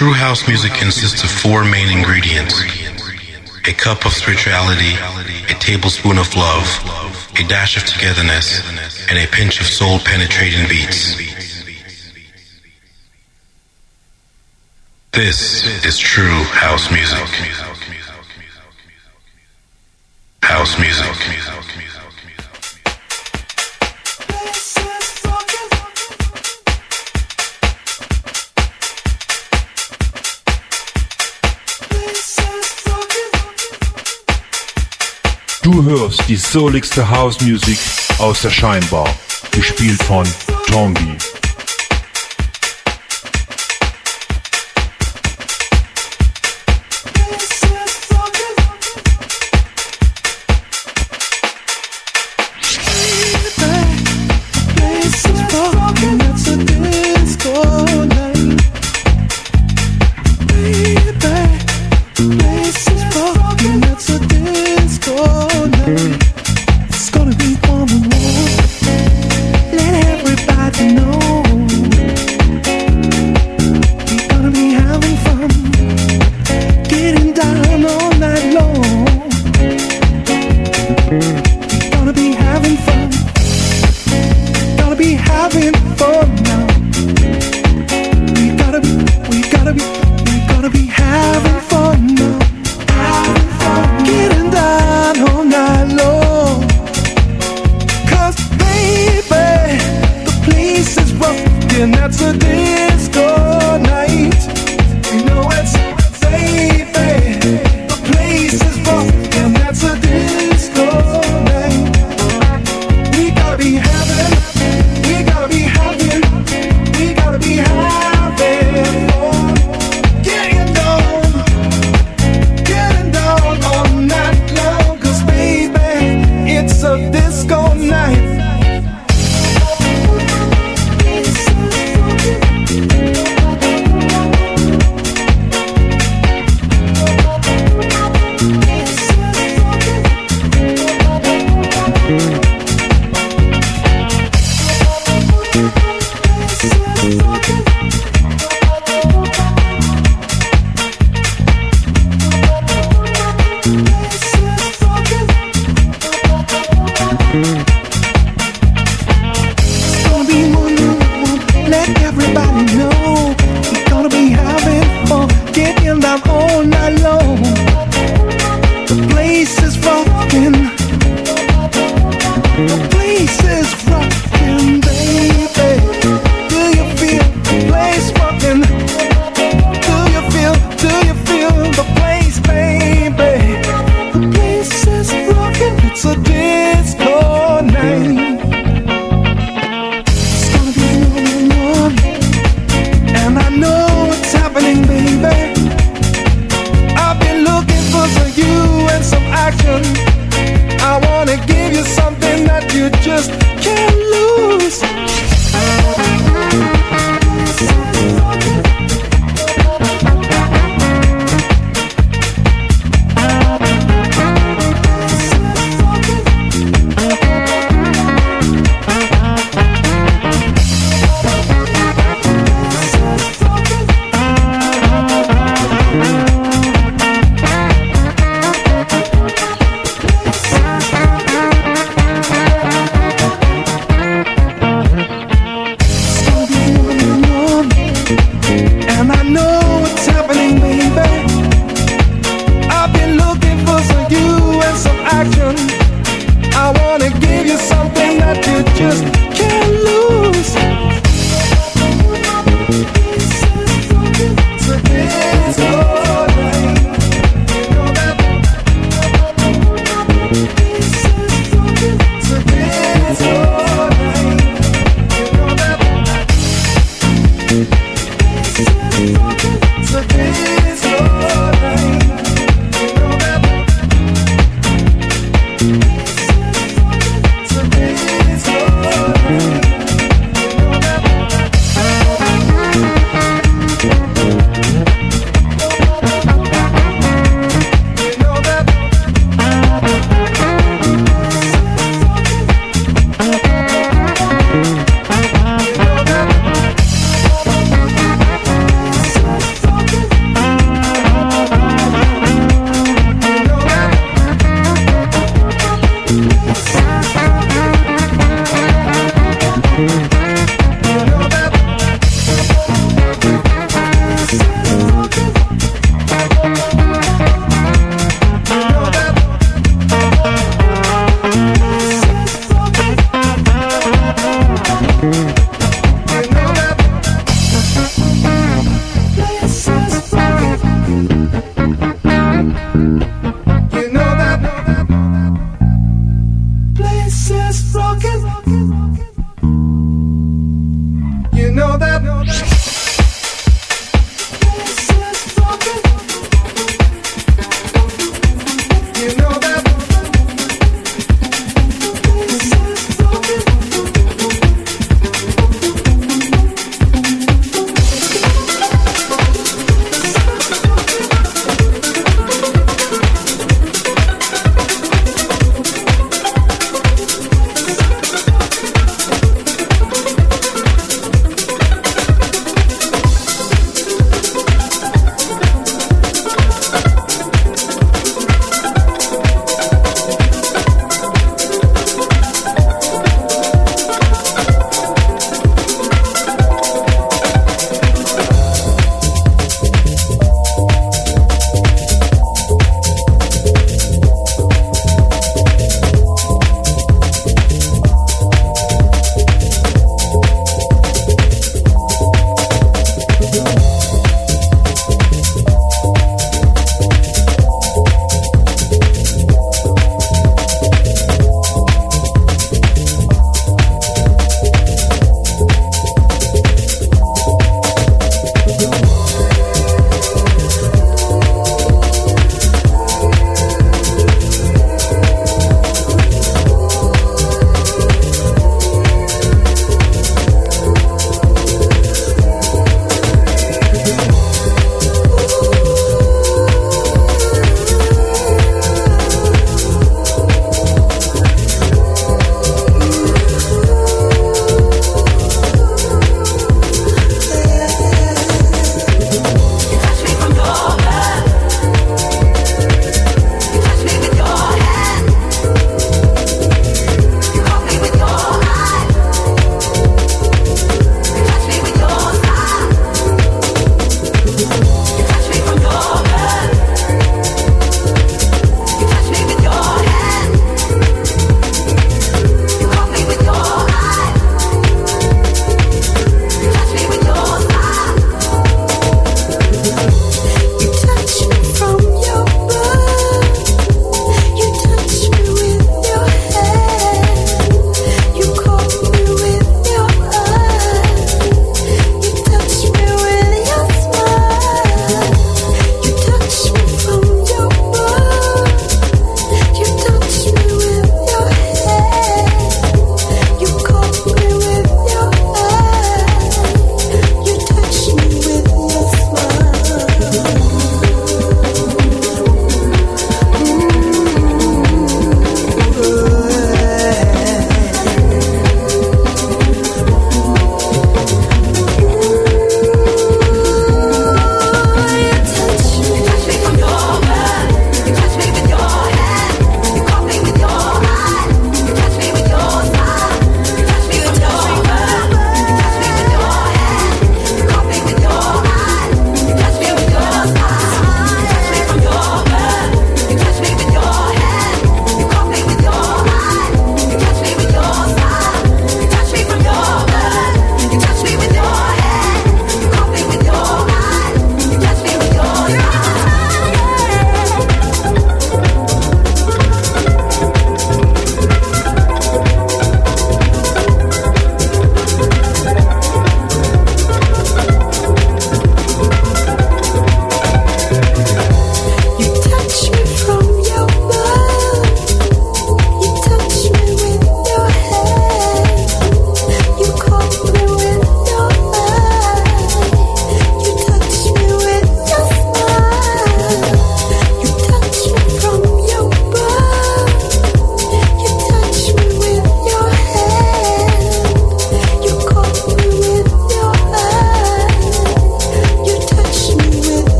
True house music consists of four main ingredients a cup of spirituality, a tablespoon of love, a dash of togetherness, and a pinch of soul penetrating beats. This is true house music. House music. Du hörst die souligste House Music aus der Scheinbar, gespielt von Tongi.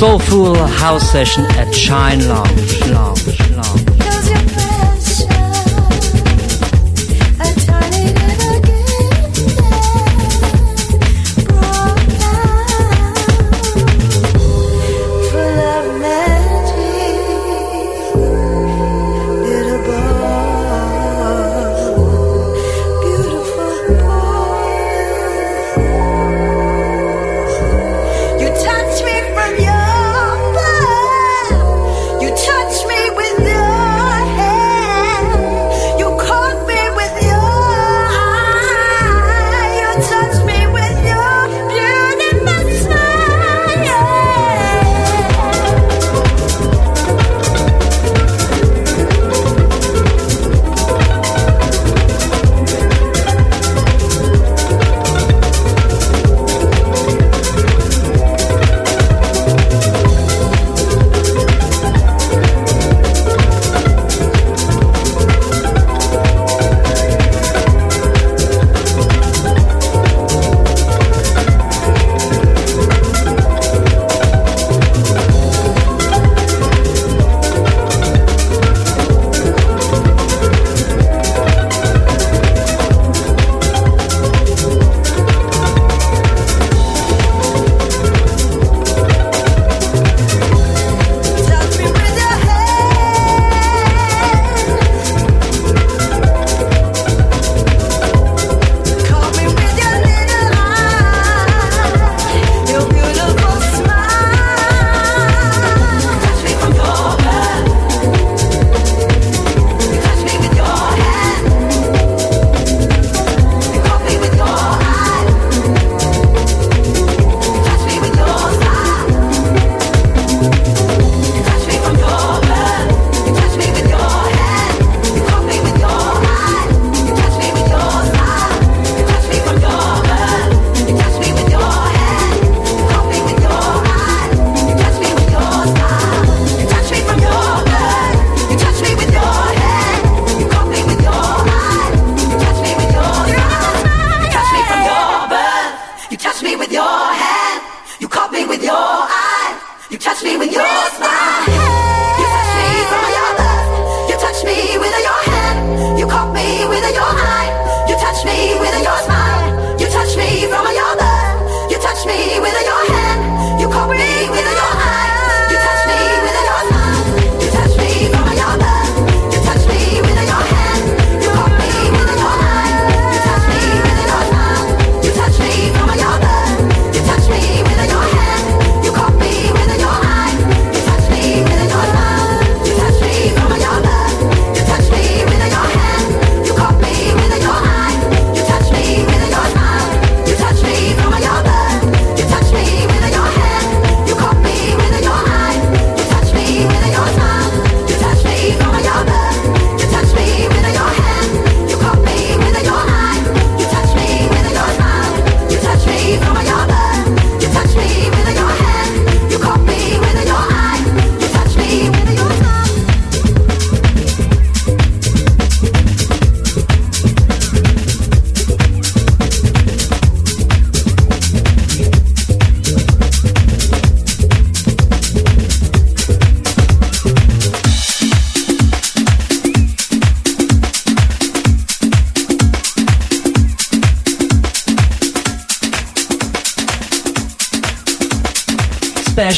Soulful House Session at Shine Lounge. Lounge.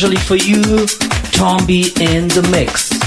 Especially for you, Tombi in the mix.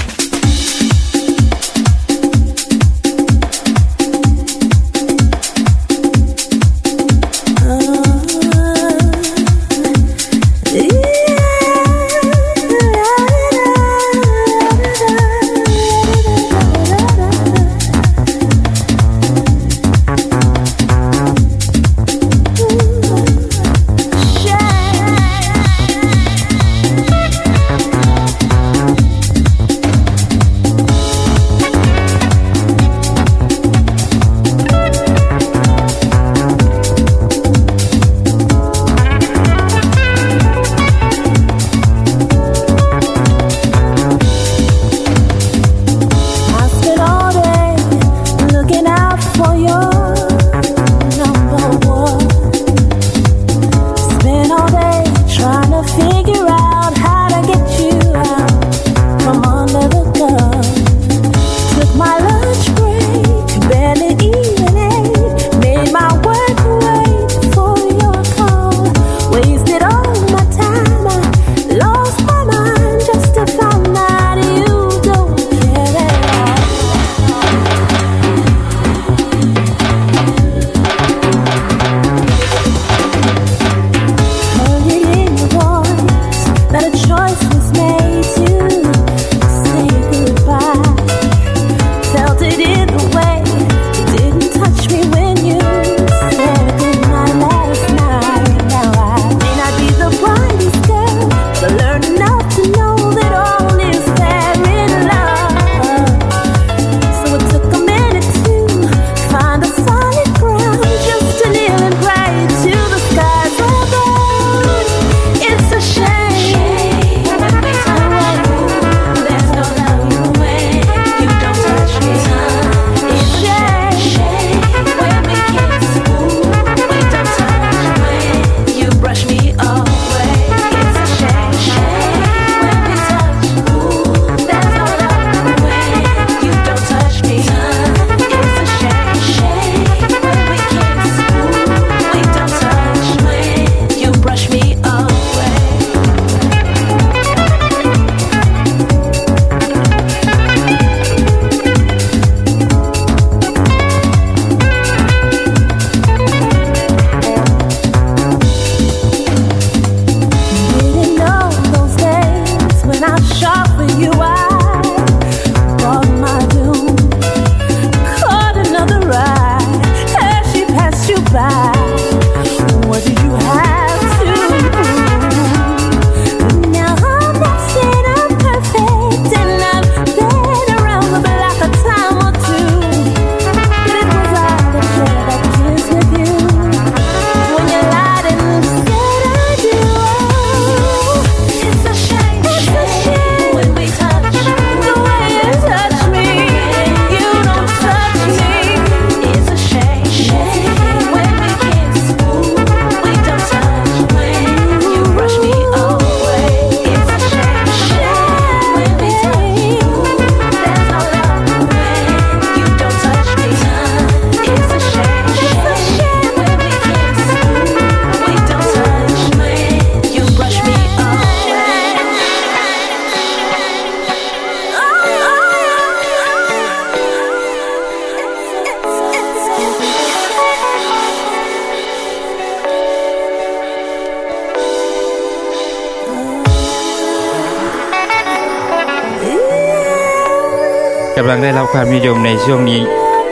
ความนิยมในช่วงนี้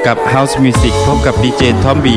กับ House Music พบกับดีเจทอมบี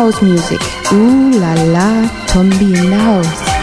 House music. Ooh la la, Tombi in the house.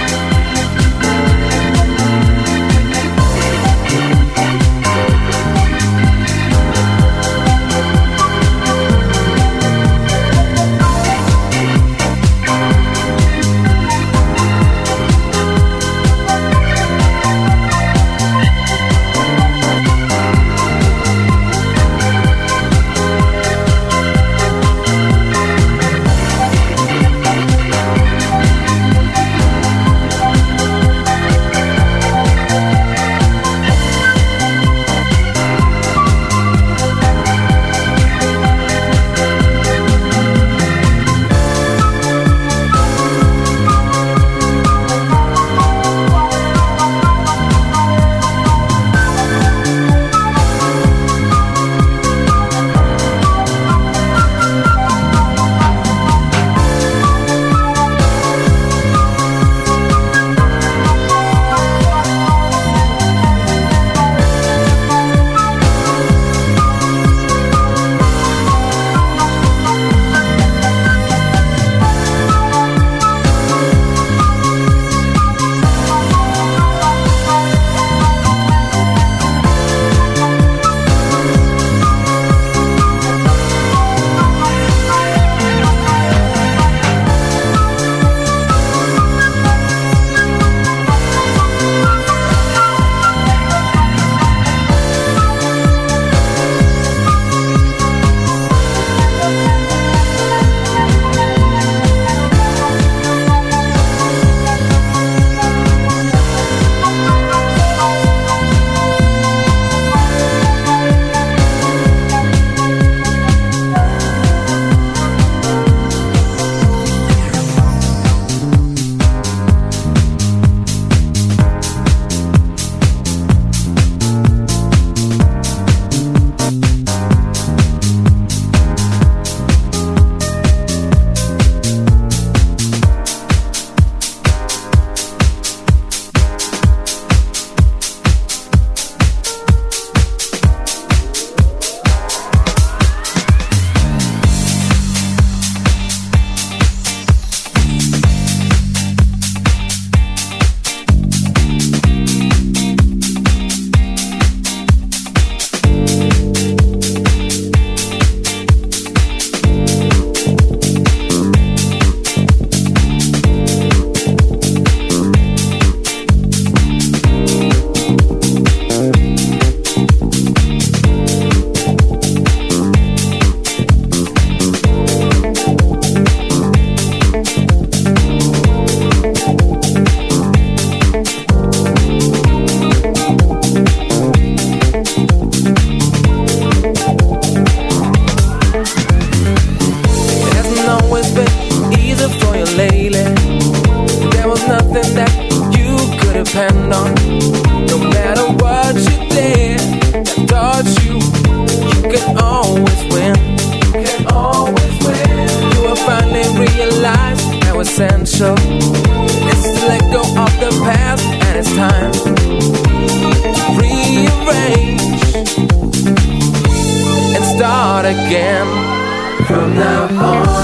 Go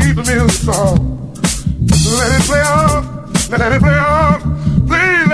keep the music on. Let it play on, let it play on, please.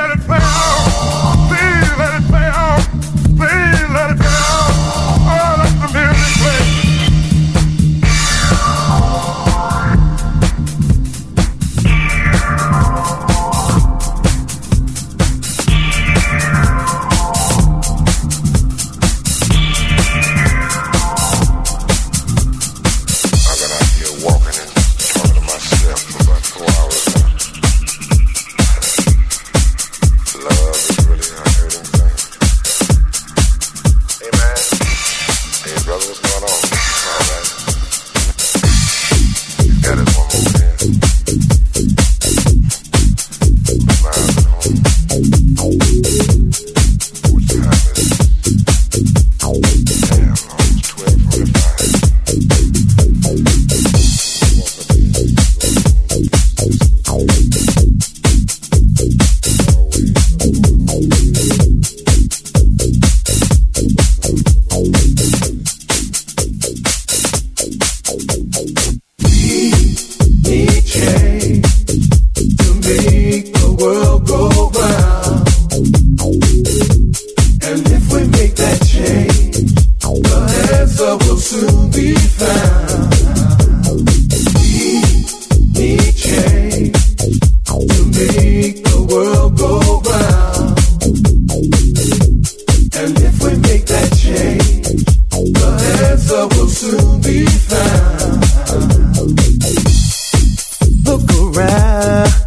around.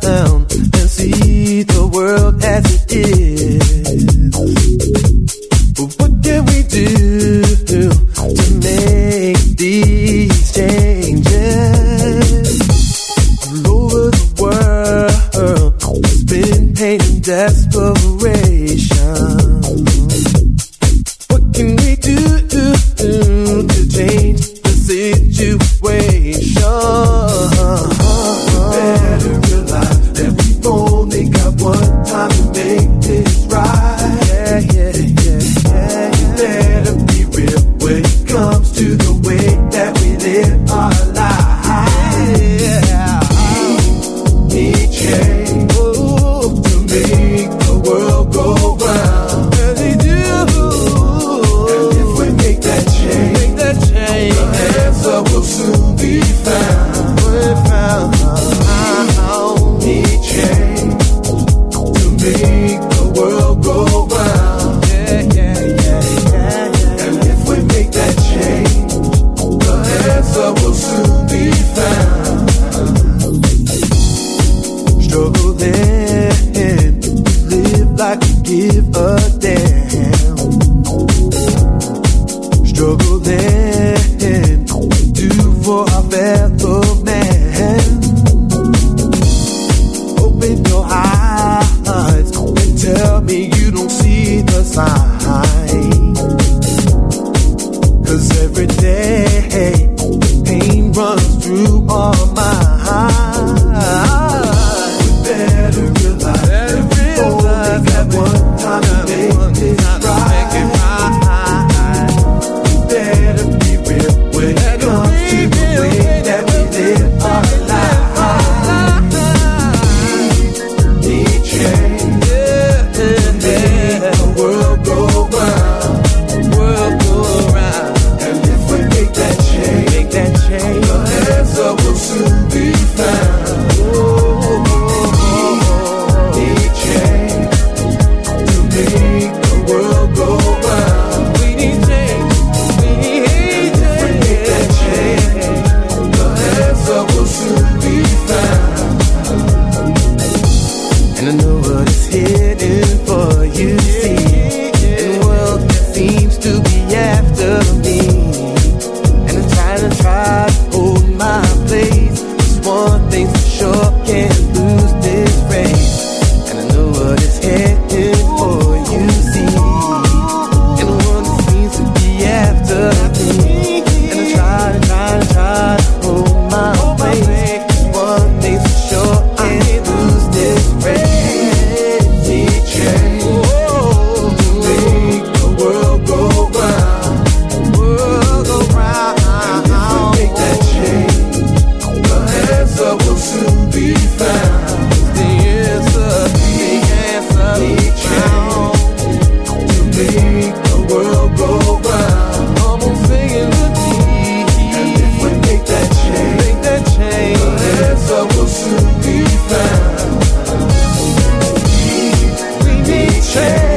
say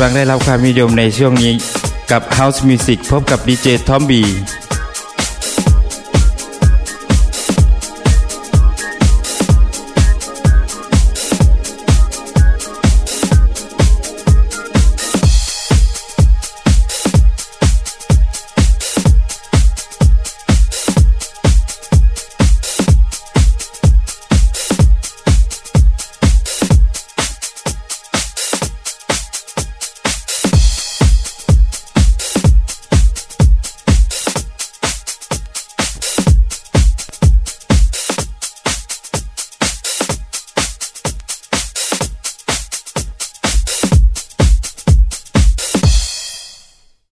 ำลังได้รับความนิยมในช่วงนี้กับ House Music พบกับดีเจทอมบี